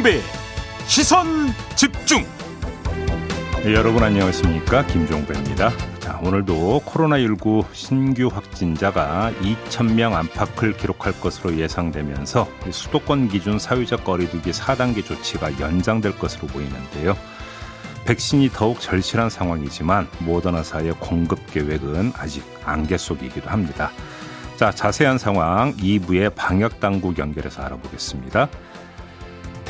김종배 시선 집중 네, 여러분 안녕하십니까 김종배입니다 자 오늘도 코로나19 신규 확진자가 2천명 안팎을 기록할 것으로 예상되면서 수도권 기준 사회적 거리두기 4단계 조치가 연장될 것으로 보이는데요 백신이 더욱 절실한 상황이지만 모더나사의 공급 계획은 아직 안개 속이기도 합니다. 자, 자세한 상황 2부의 방역 당국 연결해서 알아보겠습니다.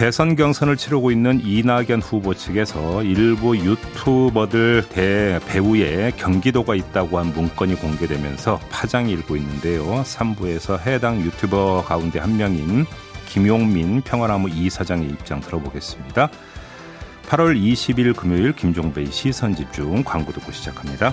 대선 경선을 치르고 있는 이낙연 후보 측에서 일부 유튜버들 대 배우의 경기도가 있다고 한 문건이 공개되면서 파장이 일고 있는데요. 3부에서 해당 유튜버 가운데 한 명인 김용민 평화나무 이사장의 입장 들어보겠습니다. 8월 20일 금요일 김종배의 시선 집중 광고 듣고 시작합니다.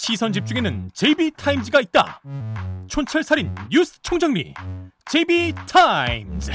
시선 집중에는 JB타임즈가 있다. 촌철살인 뉴스 총정리 JB타임즈.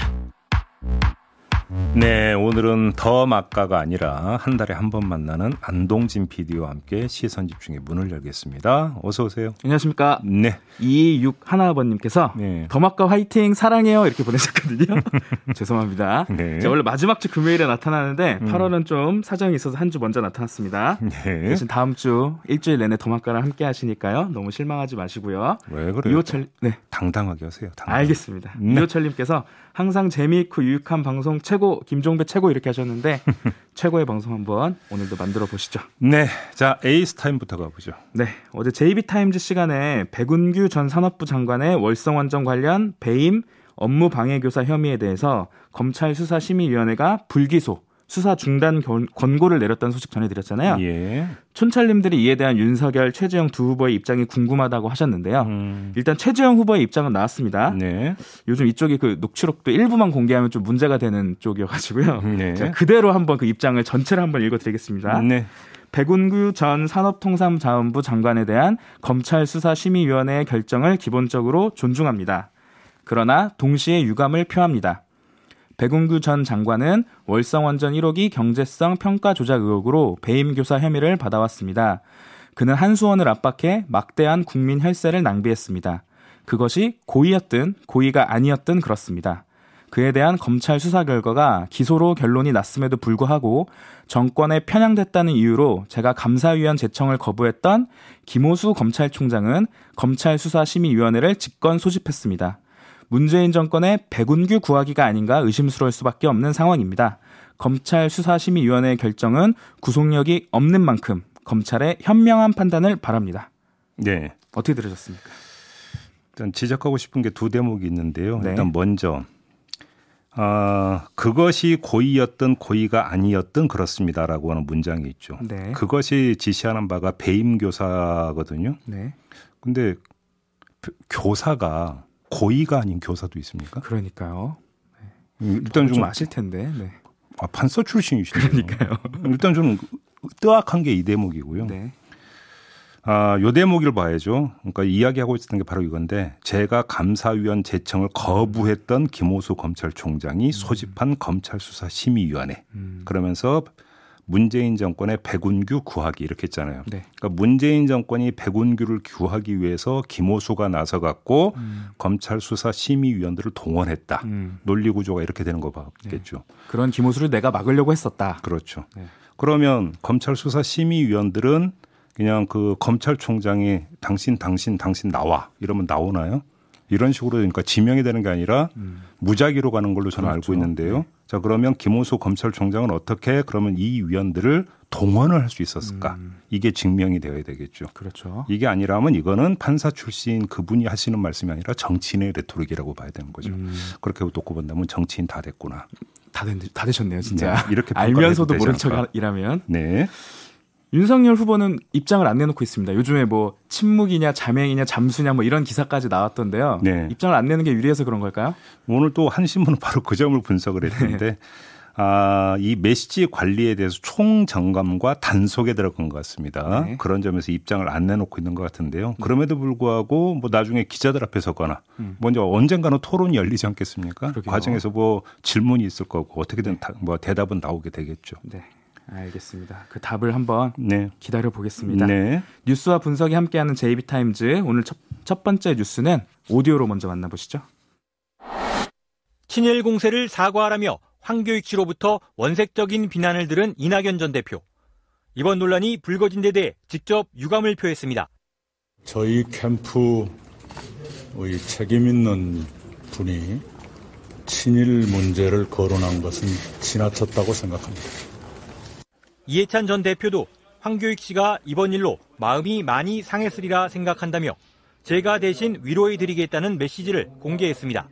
네, 오늘은 더 막가가 아니라 한 달에 한 번 만나는 안동진 PD와 함께 시선 집중의 문을 열겠습니다. 어서 오세요. 안녕하십니까. 네. 226 하나아버님께서 네. 더 막가 화이팅 사랑해요 이렇게 보내셨거든요. 죄송합니다. 네. 자, 원래 마지막 주 금요일에 나타나는데 음. 8월은 좀 사정이 있어서 한 주 먼저 나타났습니다. 네. 대신 다음 주 일주일 내내 더 막가랑 함께 하시니까요. 너무 실망하지 마시고요. 왜 그래요? 이호철 네 당당하게 하세요. 당당하게. 알겠습니다. 네. 이호철님께서 항상 재미있고 유익한 방송 최고 김종배 최고 이렇게 하셨는데 최고의 방송 한번 오늘도 만들어 보시죠. 네. 자, JB타임즈부터 가보죠. 네, 어제 JB타임즈 시간에 백운규 전 산업부 장관의 월성원전 관련 배임 업무 방해 교사 혐의에 대해서 검찰 수사심의위원회가 불기소 수사 중단 견- 권고를 내렸다는 소식 전해드렸잖아요. 예. 촌철님들이 이에 대한 윤석열, 최재형 두 후보의 입장이 궁금하다고 하셨는데요. 음. 일단 최재형 후보의 입장은 나왔습니다. 네. 요즘 이쪽이 그 녹취록도 일부만 공개하면 좀 문제가 되는 쪽이어가지고요. 네. 제가 그대로 한번 그 입장을 전체를 한번 읽어드리겠습니다. 네. 백운규 전 산업통상자원부 장관에 대한 검찰 수사 심의위원회의 결정을 기본적으로 존중합니다. 그러나 동시에 유감을 표합니다. 백운규 전 장관은 월성원전 1호기 경제성 평가 조작 의혹으로 배임 교사 혐의를 받아왔습니다. 그는 한수원을 압박해 막대한 국민 혈세를 낭비했습니다. 그것이 고의였든 고의가 아니었든 그렇습니다. 그에 대한 검찰 수사 결과가 기소로 결론이 났음에도 불구하고 정권에 편향됐다는 이유로 제가 감사위원 제청을 거부했던 김호수 검찰총장은 검찰 수사심의위원회를 직권 소집했습니다. 문재인 정권의 백운규 구하기가 아닌가 의심스러울 수밖에 없는 상황입니다. 검찰 수사심의위원회의 결정은 구속력이 없는 만큼 검찰의 현명한 판단을 바랍니다. 네. 어떻게 들으셨습니까? 일단 지적하고 싶은 게 두 대목이 있는데요. 네. 일단 먼저 아, 그것이 고의였든 고의가 아니었든 그렇습니다라고 하는 문장이 있죠. 네. 그것이 지시하는 바가 배임 교사거든요. 네. 근데 교사가 고의가 아닌 교사도 있습니까? 그러니까요. 음, 일단 좀좀 아실 텐데. 네. 아, 판사 출신이시네요. 그러니까요. 일단 좀 뜨악한 게 이 대목이고요. 네. 아, 요 대목을 봐야죠. 그러니까 이야기하고 있었던 게 바로 이건데 제가 감사위원 제청을 거부했던 김호수 검찰총장이 소집한 검찰 수사 심의위원회. 음. 그러면서 문재인 정권의 백운규 구하기 이렇게 했잖아요. 네. 그러니까 문재인 정권이 백운규를 구하기 위해서 김호수가 나서 갖고 음. 검찰 수사 심의위원들을 동원했다. 음. 논리 구조가 이렇게 되는 거 봤겠죠. 그런 김호수를 내가 막으려고 했었다. 그렇죠. 네. 그러면 검찰 수사 심의위원들은 그냥 그 검찰총장이 당신 당신 당신 나와 이러면 나오나요? 이런 식으로 그러니까 지명이 되는 게 아니라 무작위로 가는 걸로 저는 그렇죠. 알고 있는데요. 자 그러면 김호수 검찰총장은 어떻게 그러면 이 위원들을 동원을 할 수 있었을까? 이게 증명이 되어야 되겠죠. 그렇죠. 이게 아니라면 이거는 판사 출신 그분이 하시는 말씀이 아니라 정치인의 레토릭이라고 봐야 되는 거죠. 음. 그렇게 놓고 본다면 정치인 다 됐구나. 다, 된, 다 되셨네요, 진짜. 네, 이렇게 알면서도 모른? 척이라면. 네. 윤석열 후보는 입장을 안 내놓고 있습니다. 요즘에 뭐 침묵이냐 자맹이냐 잠수냐 뭐 이런 기사까지 나왔던데요. 네. 입장을 안 내는 게 유리해서 그런 걸까요? 오늘 또 한 신문은 바로 그 점을 분석을 했는데 네. 아, 이 메시지 관리에 대해서 총점검과 단속에 들어간 것 같습니다. 네. 그런 점에서 입장을 안 내놓고 있는 것 같은데요. 그럼에도 불구하고 뭐 나중에 기자들 앞에 서거나 먼저 언젠가는 토론이 열리지 않겠습니까? 음. 그러게요. 과정에서 뭐 질문이 있을 거고 어떻게든 다- 뭐 대답은 나오게 되겠죠. 네. 알겠습니다. 그 답을 한번 네. 기다려 보겠습니다. 네. 뉴스와 분석이 함께하는 JB타임즈 오늘 첫, 첫 번째 뉴스는 오디오로 먼저 만나보시죠. 친일 공세를 사과하라며 황교익 씨로부터 원색적인 비난을 들은 이낙연 전 대표. 이번 논란이 불거진 데 대해 직접 유감을 표했습니다. 저희 캠프의 책임 있는 분이 친일 문제를 거론한 것은 지나쳤다고 생각합니다. 이해찬 전 대표도 황교익 씨가 이번 일로 마음이 많이 상했으리라 생각한다며 제가 대신 위로해드리겠다는 메시지를 공개했습니다.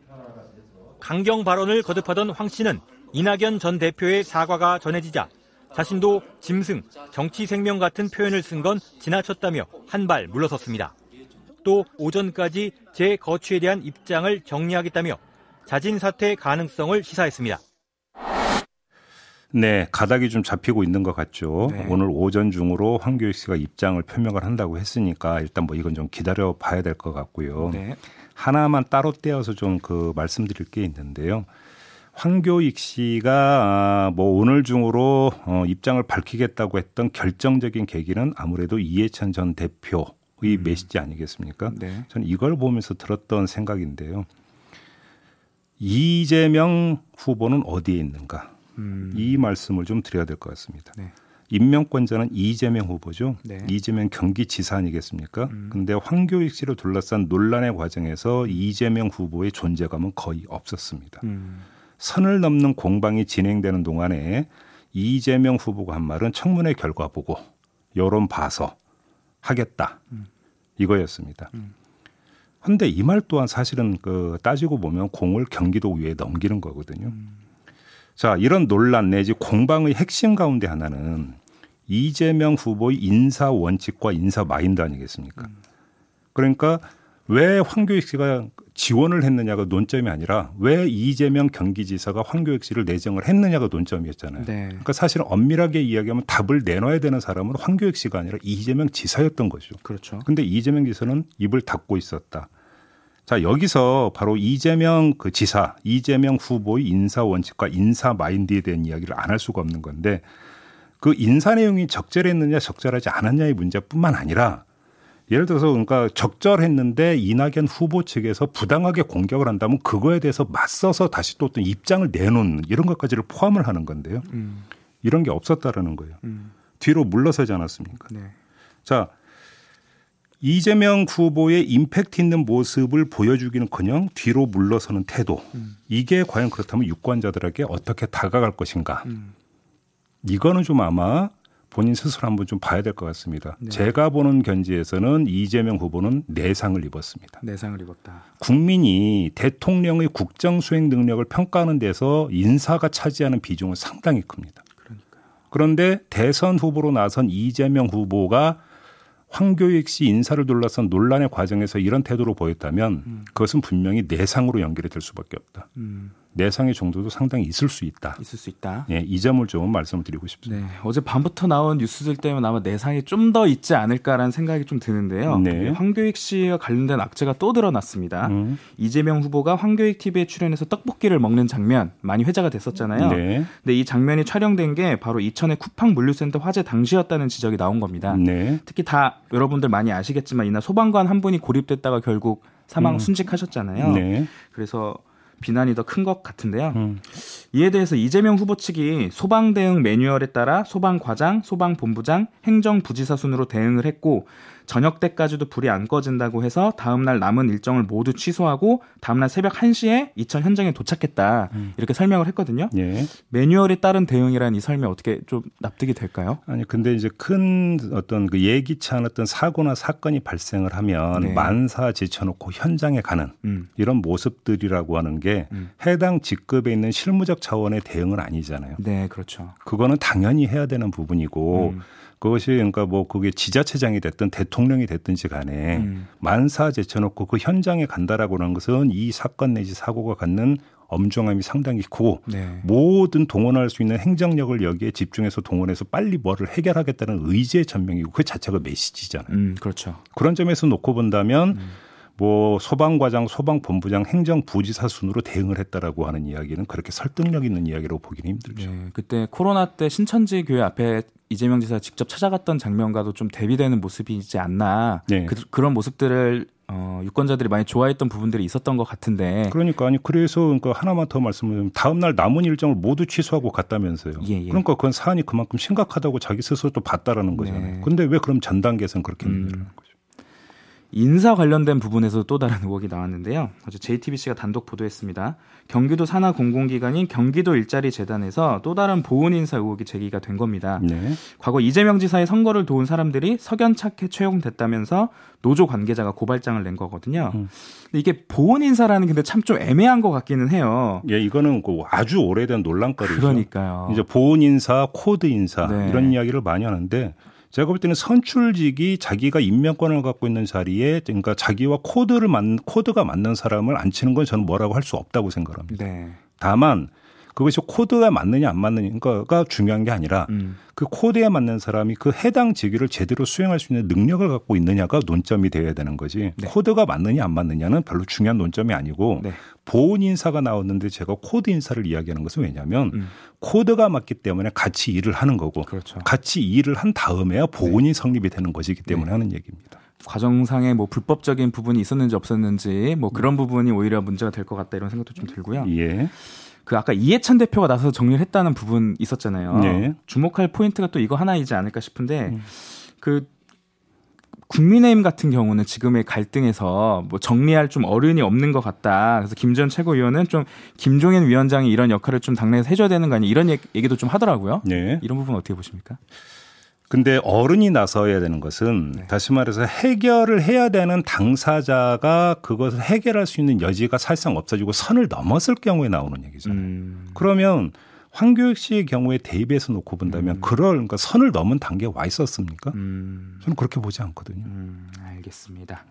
강경 발언을 거듭하던 황 씨는 이낙연 전 대표의 사과가 전해지자 자신도 짐승, 정치 생명 같은 표현을 쓴 건 지나쳤다며 한 발 물러섰습니다. 또 오전까지 제 거취에 대한 입장을 정리하겠다며 자진 사퇴 가능성을 시사했습니다. 네, 가닥이 좀 잡히고 있는 것 같죠. 네. 오늘 오전 중으로 황교익 씨가 입장을 표명을 한다고 했으니까 일단 뭐 이건 좀 기다려 봐야 될 것 같고요. 네. 하나만 따로 떼어서 좀 그 말씀드릴 게 있는데요. 황교익 씨가 아, 뭐 오늘 중으로 어, 입장을 밝히겠다고 했던 결정적인 계기는 아무래도 이해찬 전 대표의 메시지 아니겠습니까? 네. 저는 이걸 보면서 들었던 생각인데요. 이재명 후보는 어디에 있는가? 음, 이 말씀을 좀 드려야 될 것 같습니다. 네. 임명권자는 이재명 후보죠. 네. 이재명 경기지사 아니겠습니까? 음. 근데 황교익 씨를 둘러싼 논란의 과정에서 이재명 후보의 존재감은 거의 없었습니다. 음, 선을 넘는 공방이 진행되는 동안에 이재명 후보가 한 말은 청문회 결과 보고 여론 봐서 하겠다 이거였습니다. 그런데 이 말 또한 사실은 그 따지고 보면 공을 경기도 위에 넘기는 거거든요. 자 이런 논란 내지 공방의 핵심 가운데 하나는 이재명 후보의 인사 원칙과 인사 마인드 아니겠습니까? 그러니까 왜 황교익 씨가 지원을 했느냐가 논점이 아니라 왜 이재명 경기지사가 황교익 씨를 내정을 했느냐가 논점이었잖아요. 네. 그러니까 사실은 엄밀하게 이야기하면 답을 내놔야 되는 사람은 황교익 씨가 아니라 이재명 지사였던 거죠. 그렇죠. 근데 이재명 지사는 입을 닫고 있었다. 자, 여기서 바로 이재명 그 지사, 이재명 후보의 인사 원칙과 인사 마인드에 대한 이야기를 안 할 수가 없는 건데 그 인사 내용이 적절했느냐 적절하지 않았냐의 문제뿐만 아니라 예를 들어서 그러니까 적절했는데 이낙연 후보 측에서 부당하게 공격을 한다면 그거에 대해서 맞서서 다시 또 어떤 입장을 내놓는 이런 것까지를 포함을 하는 건데요. 음, 이런 게 없었다라는 거예요. 음, 뒤로 물러서지 않았습니까? 네. 자, 이재명 후보의 임팩트 있는 모습을 보여주기는커녕 뒤로 물러서는 태도. 이게 과연 그렇다면 유권자들에게 어떻게 다가갈 것인가? 음. 이거는 좀 아마 본인 스스로 한번 좀 봐야 될 것 같습니다. 네. 제가 보는 견지에서는 이재명 후보는 내상을 입었습니다. 내상을 입었다. 국민이 대통령의 국정 수행 능력을 평가하는 데서 인사가 차지하는 비중은 상당히 큽니다. 그러니까요. 그런데 대선 후보로 나선 이재명 후보가 황교익 씨 인사를 둘러싼 논란의 과정에서 이런 태도로 보였다면 그것은 분명히 내상으로 연결이 될 수밖에 없다. 음, 내상의 정도도 상당히 있을 수 있다. 있을 수 있다. 예, 이 점을 좀 말씀을 드리고 싶습니다. 네, 어제 밤부터 나온 뉴스들 때문에 아마 내상이 좀 더 있지 않을까라는 생각이 좀 드는데요. 네. 황교익 씨와 관련된 악재가 또 드러났습니다. 음, 이재명 후보가 황교익 TV에 출연해서 떡볶이를 먹는 장면 많이 회자가 됐었잖아요. 네. 근데 이 장면이 촬영된 게 바로 이천의 쿠팡 물류센터 화재 당시였다는 지적이 나온 겁니다. 네. 특히 다 여러분들 많이 아시겠지만 이날 소방관 한 분이 고립됐다가 결국 사망 음. 순직하셨잖아요. 네. 그래서 비난이 더 큰 것 같은데요. 음, 이에 대해서 이재명 후보 측이 소방 대응 매뉴얼에 따라 소방 과장, 소방 본부장, 행정부지사 순으로 대응을 했고 저녁 때까지도 불이 안 꺼진다고 해서 다음날 남은 일정을 모두 취소하고 다음날 새벽 1시에 이천 현장에 도착했다. 음. 이렇게 설명을 했거든요. 예. 매뉴얼에 따른 대응이라는 이 설명 어떻게 좀 납득이 될까요? 아니 근데 이제 큰 어떤 그 예기치 않았던 사고나 사건이 발생을 하면 네. 만사 제쳐놓고 현장에 가는 음. 이런 모습들이라고 하는 게 음. 해당 직급에 있는 실무적 차원의 대응은 아니잖아요. 네, 그렇죠. 그거는 당연히 해야 되는 부분이고 음. 그것이 그러니까 뭐 그게 지자체장이 됐든 대통령이 됐든지 간에 음. 만사 제쳐놓고 그 현장에 간다라고 하는 것은 이 사건 내지 사고가 갖는 엄중함이 상당히 크고 네. 모든 동원할 수 있는 행정력을 여기에 집중해서 동원해서 빨리 뭐를 해결하겠다는 의지의 전명이고 그 자체가 메시지잖아요. 음, 그렇죠. 그런 점에서 놓고 본다면 음. 뭐 소방과장, 소방본부장, 행정부지사 순으로 대응을 했다라고 하는 이야기는 그렇게 설득력 있는 이야기라고 보기는 힘들죠. 네, 그때 코로나 때 신천지 교회 앞에 이재명 지사가 직접 찾아갔던 장면과도 좀 대비되는 모습이지 않나. 네. 그, 런 모습들을 어, 유권자들이 많이 좋아했던 부분들이 있었던 것 같은데. 그러니까 아니 그래서 그러니까 하나만 더 말씀드리면 다음 날 남은 일정을 모두 취소하고 갔다면서요. 예, 예. 그러니까 그건 사안이 그만큼 심각하다고 자기 스스로 또 봤다라는 거잖아요. 네. 근데 왜 그럼 전 단계에서는 그렇게 음. 얘기하는 거죠? 인사 관련된 부분에서 또 다른 의혹이 나왔는데요. 어제 JTBC가 단독 보도했습니다. 경기도 산하 공공기관인 경기도 일자리 재단에서 또 다른 보훈 인사 의혹이 제기가 된 겁니다. 네. 과거 이재명 지사의 선거를 도운 사람들이 석연찮게 채용됐다면서 노조 관계자가 고발장을 낸 거거든요. 음. 근데 이게 보은 인사라는 게 근데 참 좀 애매한 것 같기는 해요. 예, 이거는 그 아주 오래된 논란거리죠. 그러니까요. 이제 보은 인사, 코드 인사 네. 이런 이야기를 많이 하는데 제가 볼 때는 선출직이 자기가 임명권을 갖고 있는 자리에 그러니까 자기와 코드를 맞 코드가 맞는 사람을 앉히는 건 저는 뭐라고 할 수 없다고 생각합니다. 네. 다만 그것이 코드가 맞느냐 안 맞느냐가 중요한 게 아니라 음. 그 코드에 맞는 사람이 그 해당 직위를 제대로 수행할 수 있는 능력을 갖고 있느냐가 논점이 돼야 되는 거지. 네. 코드가 맞느냐 안 맞느냐는 별로 중요한 논점이 아니고 네. 보은 인사가 나왔는데 제가 코드 인사를 이야기하는 것은 왜냐하면 음. 코드가 맞기 때문에 같이 일을 하는 거고 그렇죠. 같이 일을 한 다음에야 보은이 성립이 되는 것이기 때문에 네. 하는 얘기입니다. 과정상에 뭐 불법적인 부분이 있었는지 없었는지 뭐 그런 부분이 오히려 문제가 될 것 같다 이런 생각도 좀 들고요. 예. 그 아까 이해찬 대표가 나서서 정리를 했다는 부분 있었잖아요. 네. 주목할 포인트가 또 이거 하나이지 않을까 싶은데 음. 그 국민의힘 같은 경우는 지금의 갈등에서 뭐 정리할 좀 어른이 없는 것 같다. 그래서 김전 최고위원은 좀 김종인 위원장이 이런 역할을 좀 당내에서 해줘야 되는 거 아니냐 이런 얘기- 얘기도 좀 하더라고요. 네. 이런 부분 어떻게 보십니까? 근데 어른이 나서야 되는 것은 네. 다시 말해서 해결을 해야 되는 당사자가 그것을 해결할 수 있는 여지가 사실상 없어지고 선을 넘었을 경우에 나오는 얘기잖아요. 음, 그러면 황교익 씨의 경우에 대입해서 놓고 본다면 그럴 그러니까 선을 넘은 단계에 와 있었습니까? 음, 저는 그렇게 보지 않거든요. 음, 알겠습니다.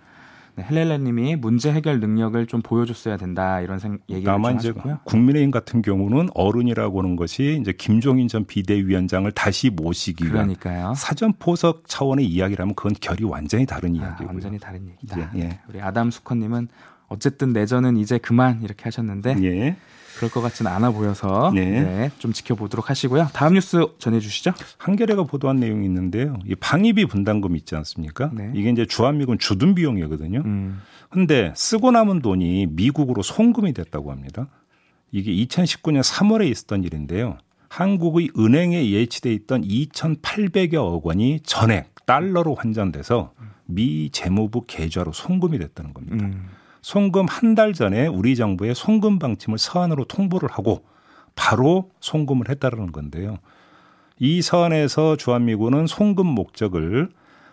네, 헬렐라님이 문제 해결 능력을 좀 보여줬어야 된다 이런 생, 얘기를 좀 다만 이제 하셨고요. 국민의힘 같은 경우는 어른이라고 하는 것이 이제 김종인 전 비대위원장을 다시 모시기 위한 그러니까요. 사전 포석 차원의 이야기라면 그건 결이 완전히 다른 아, 이야기고요. 완전히 다른 얘기다. 예, 예. 우리 아담 수커님은 어쨌든 내전은 이제 그만 이렇게 하셨는데 예. 그럴 것 같지는 않아 보여서 네. 네, 좀 지켜보도록 하시고요. 다음 뉴스 전해주시죠. 한겨레가 보도한 내용이 있는데요. 이 방위비 분담금 있지 않습니까? 네. 이게 이제 주한미군 주둔 비용이거든요. 음, 근데 쓰고 남은 돈이 미국으로 송금이 됐다고 합니다. 이게 2019년 3월에 있었던 일인데요. 한국의 은행에 예치돼 있던 2,800여억 원이 전액 달러로 환전돼서 미 재무부 계좌로 송금이 됐다는 겁니다. 음, 송금 한 달 전에 우리 정부의 송금 방침을 서한으로 통보를 하고 바로 송금을 했다라는 건데요. 이 서한에서 주한미군은 송금 목적을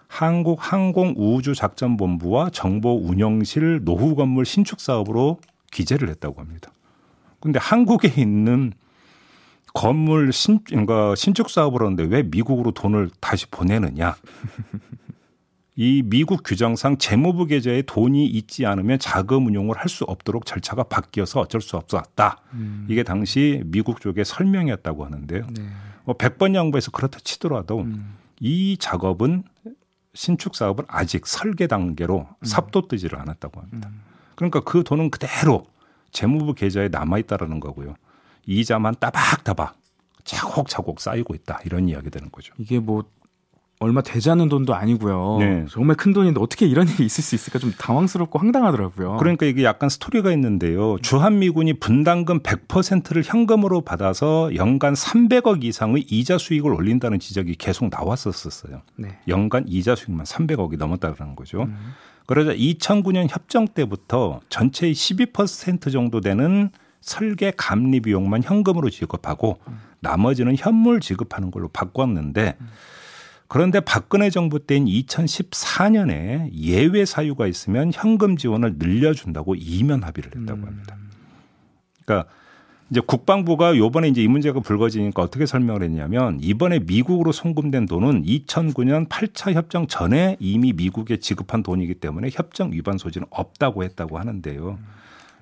한국 항공우주작전본부와 정보운영실 노후 건물 신축 사업으로 기재를 했다고 합니다. 근데 한국에 있는 건물 신, 그러니까 신축 사업을 하는데 왜 미국으로 돈을 다시 보내느냐? 이 미국 규정상 재무부 계좌에 돈이 있지 않으면 자금 운용을 할 수 없도록 절차가 바뀌어서 어쩔 수 없었다. 이게 당시 미국 쪽의 설명이었다고 하는데요. 네. 뭐 100번 양보해서 그렇다 치더라도 음, 이 작업은 신축 사업은 아직 설계 단계로 삽도 뜨지를 않았다고 합니다. 그러니까 그 돈은 그대로 재무부 계좌에 남아 있다라는 거고요. 이자만 따박따박 차곡차곡 쌓이고 있다 이런 이야기 되는 거죠. 이게 뭐 얼마 되지 않는 돈도 아니고요. 네. 정말 큰 돈인데 어떻게 이런 일이 있을 수 있을까 좀 당황스럽고 황당하더라고요. 그러니까 이게 약간 스토리가 있는데요. 주한미군이 분담금 100%를 현금으로 받아서 연간 300억 이상의 이자 수익을 올린다는 지적이 계속 나왔었었어요. 네. 연간 이자 수익만 300억이 넘었다는 거죠. 그러자 2009년 협정 때부터 전체의 12% 정도 되는 설계 감리 비용만 현금으로 지급하고 나머지는 현물 지급하는 걸로 바꿨는데 그런데 박근혜 정부 때인 2014년에 예외 사유가 있으면 현금 지원을 늘려준다고 이면 합의를 했다고 합니다. 그러니까 이제 국방부가 요번에 이제 이 문제가 불거지니까 어떻게 설명을 했냐면 이번에 미국으로 송금된 돈은 2009년 8차 협정 전에 이미 미국에 지급한 돈이기 때문에 협정 위반 소지는 없다고 했다고 하는데요.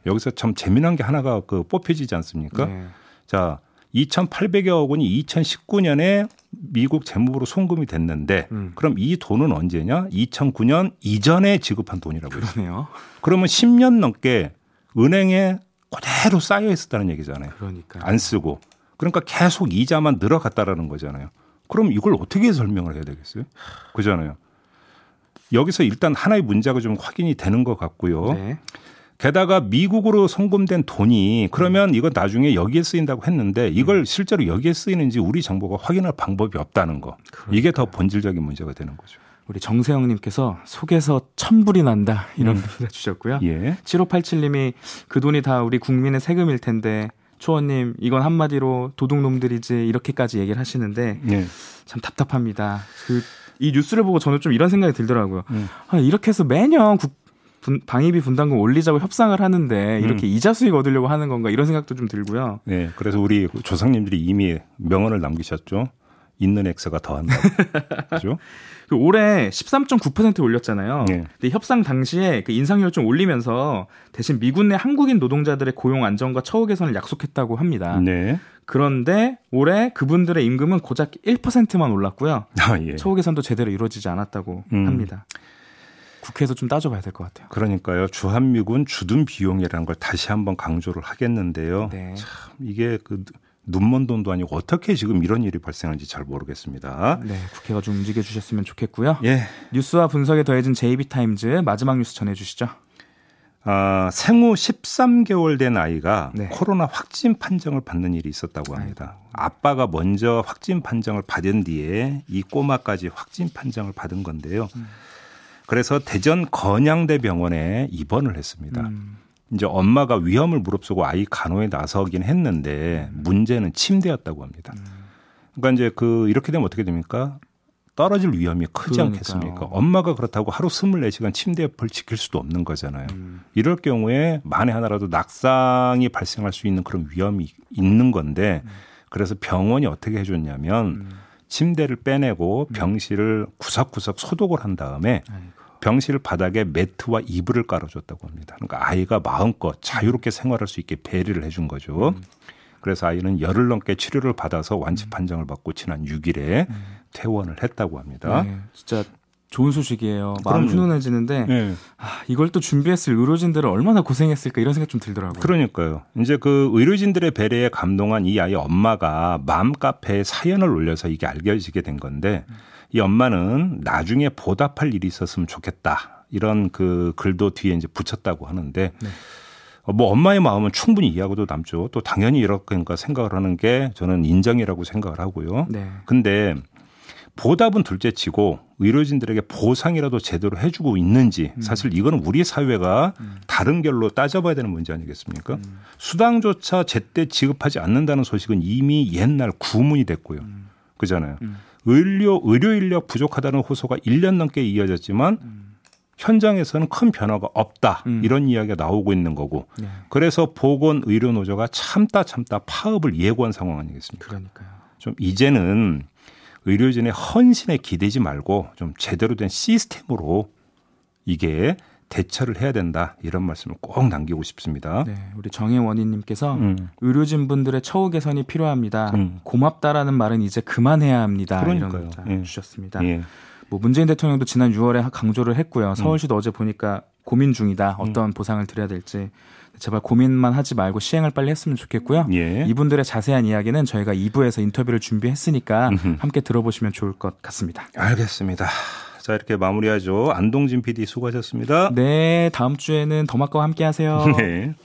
여기서 참 재미난 게 하나가 그 뽑혀지지 않습니까? 네. 자, 2,800여 원이 2019년에 미국 재무부로 송금이 됐는데 음. 그럼 이 돈은 언제냐? 2009년 이전에 지급한 돈이라고요. 그러네요. 그러면 10년 넘게 은행에 그대로 쌓여 있었다는 얘기잖아요. 그러니까. 안 쓰고. 그러니까 계속 이자만 늘어갔다라는 거잖아요. 그럼 이걸 어떻게 설명을 해야 되겠어요? 그잖아요. 여기서 일단 하나의 문제가 좀 확인이 되는 것 같고요. 네. 게다가 미국으로 송금된 돈이 그러면 이거 나중에 여기에 쓰인다고 했는데 이걸 실제로 여기에 쓰이는지 우리 정부가 확인할 방법이 없다는 거. 이게 더 본질적인 문제가 되는 거죠. 우리 정세영님께서 속에서 천불이 난다 이런 문자 주셨고요. 예. 7587님이 그 돈이 다 우리 국민의 세금일 텐데 초원님 이건 한마디로 도둑놈들이지 이렇게까지 얘기를 하시는데 예. 참 답답합니다. 그 이 뉴스를 보고 저는 좀 이런 생각이 들더라고요. 음. 아, 이렇게 해서 매년 국, 분- 방위비 분담금 올리자고 협상을 하는데 이렇게 이자 수익 얻으려고 하는 건가 이런 생각도 좀 들고요. 네. 그래서 우리 조상님들이 이미 명언을 남기셨죠. 있는 X가 더한다. 그죠? 그 올해 13.9% 올렸잖아요. 네. 근데 협상 당시에 그 인상률을 좀 올리면서 대신 미군 내 한국인 노동자들의 고용 안정과 처우 개선을 약속했다고 합니다. 네. 그런데 올해 그분들의 임금은 고작 1%만 올랐고요. 아, 예. 처우 개선도 제대로 이루어지지 않았다고 음. 합니다. 국회에서 좀 따져봐야 될 것 같아요. 그러니까요. 주한미군 주둔 비용이라는 걸 다시 한번 강조를 하겠는데요. 네. 참 이게 그 눈먼 돈도 아니고 어떻게 지금 이런 일이 발생한지 잘 모르겠습니다. 네, 국회가 좀 움직여 주셨으면 좋겠고요. 예. 뉴스와 분석에 더해진 JB타임즈 마지막 뉴스 전해 주시죠. 아, 생후 13개월 된 아이가 네. 코로나 확진 판정을 받는 일이 있었다고 합니다. 아빠가 먼저 확진 판정을 받은 뒤에 이 꼬마까지 확진 판정을 받은 건데요. 음. 그래서 대전 건양대 병원에 입원을 했습니다. 음, 이제 엄마가 위험을 무릅쓰고 아이 간호에 나서긴 했는데 문제는 침대였다고 합니다. 음. 그러니까 이제 그 이렇게 되면 어떻게 됩니까? 떨어질 위험이 크지 그러니까요. 않겠습니까? 엄마가 그렇다고 하루 24시간 침대 옆을 지킬 수도 없는 거잖아요. 음. 이럴 경우에 만에 하나라도 낙상이 발생할 수 있는 그런 위험이 있는 건데 그래서 병원이 어떻게 해줬냐면 음. 침대를 빼내고 병실을 구석구석 소독을 한 다음에 아이고. 병실 바닥에 매트와 이불을 깔아줬다고 합니다. 그러니까 아이가 마음껏 자유롭게 생활할 수 있게 배려를 해준 거죠. 그래서 아이는 열흘 넘게 치료를 받아서 완치 판정을 받고 지난 6일에 퇴원을 했다고 합니다. 네, 진짜 좋은 소식이에요. 마음. 훈훈해지는데 네. 아, 이걸 또 준비했을 의료진들은 얼마나 고생했을까 이런 생각 좀 들더라고요. 그러니까요. 이제 그 의료진들의 배려에 감동한 이 아이 엄마가 맘 카페에 사연을 올려서 이게 알려지게 된 건데 이 엄마는 나중에 보답할 일이 있었으면 좋겠다. 이런 그 글도 뒤에 이제 붙였다고 하는데 어, 뭐 엄마의 마음은 충분히 이해하고도 남죠. 또 당연히 이렇게 생각을 하는 게 저는 인정이라고 생각을 하고요. 네. 근데 보답은 둘째치고 의료진들에게 보상이라도 제대로 해주고 있는지 사실 이거는 우리 사회가 다른 결로 따져봐야 되는 문제 아니겠습니까? 수당조차 제때 지급하지 않는다는 소식은 이미 옛날 구문이 됐고요. 그잖아요. 의료 의료 인력 부족하다는 호소가 1년 넘게 이어졌지만 현장에서는 큰 변화가 없다 음. 이런 이야기가 나오고 있는 거고 네. 그래서 보건 의료 노조가 참다 참다 파업을 예고한 상황 아니겠습니까? 그러니까요. 좀 이제는 의료진의 헌신에 기대지 말고 좀 제대로 된 시스템으로 이게 대처를 해야 된다 이런 말씀을 꼭 남기고 싶습니다. 네, 우리 정혜원희님께서 음. 의료진 분들의 처우 개선이 필요합니다. 음. 고맙다라는 말은 이제 그만해야 합니다. 그러니까요. 이런 문자 예. 주셨습니다. 예. 뭐 문재인 대통령도 지난 6월에 강조를 했고요. 음. 서울시도 음. 어제 보니까 고민 중이다. 음. 어떤 보상을 드려야 될지 제발 고민만 하지 말고 시행을 빨리 했으면 좋겠고요. 예. 이분들의 자세한 이야기는 저희가 2부에서 인터뷰를 준비했으니까 음흠. 함께 들어보시면 좋을 것 같습니다. 알겠습니다. 자, 이렇게 마무리하죠. 안동진 PD 수고하셨습니다. 네, 다음 주에는 더마과 함께 하세요. 네.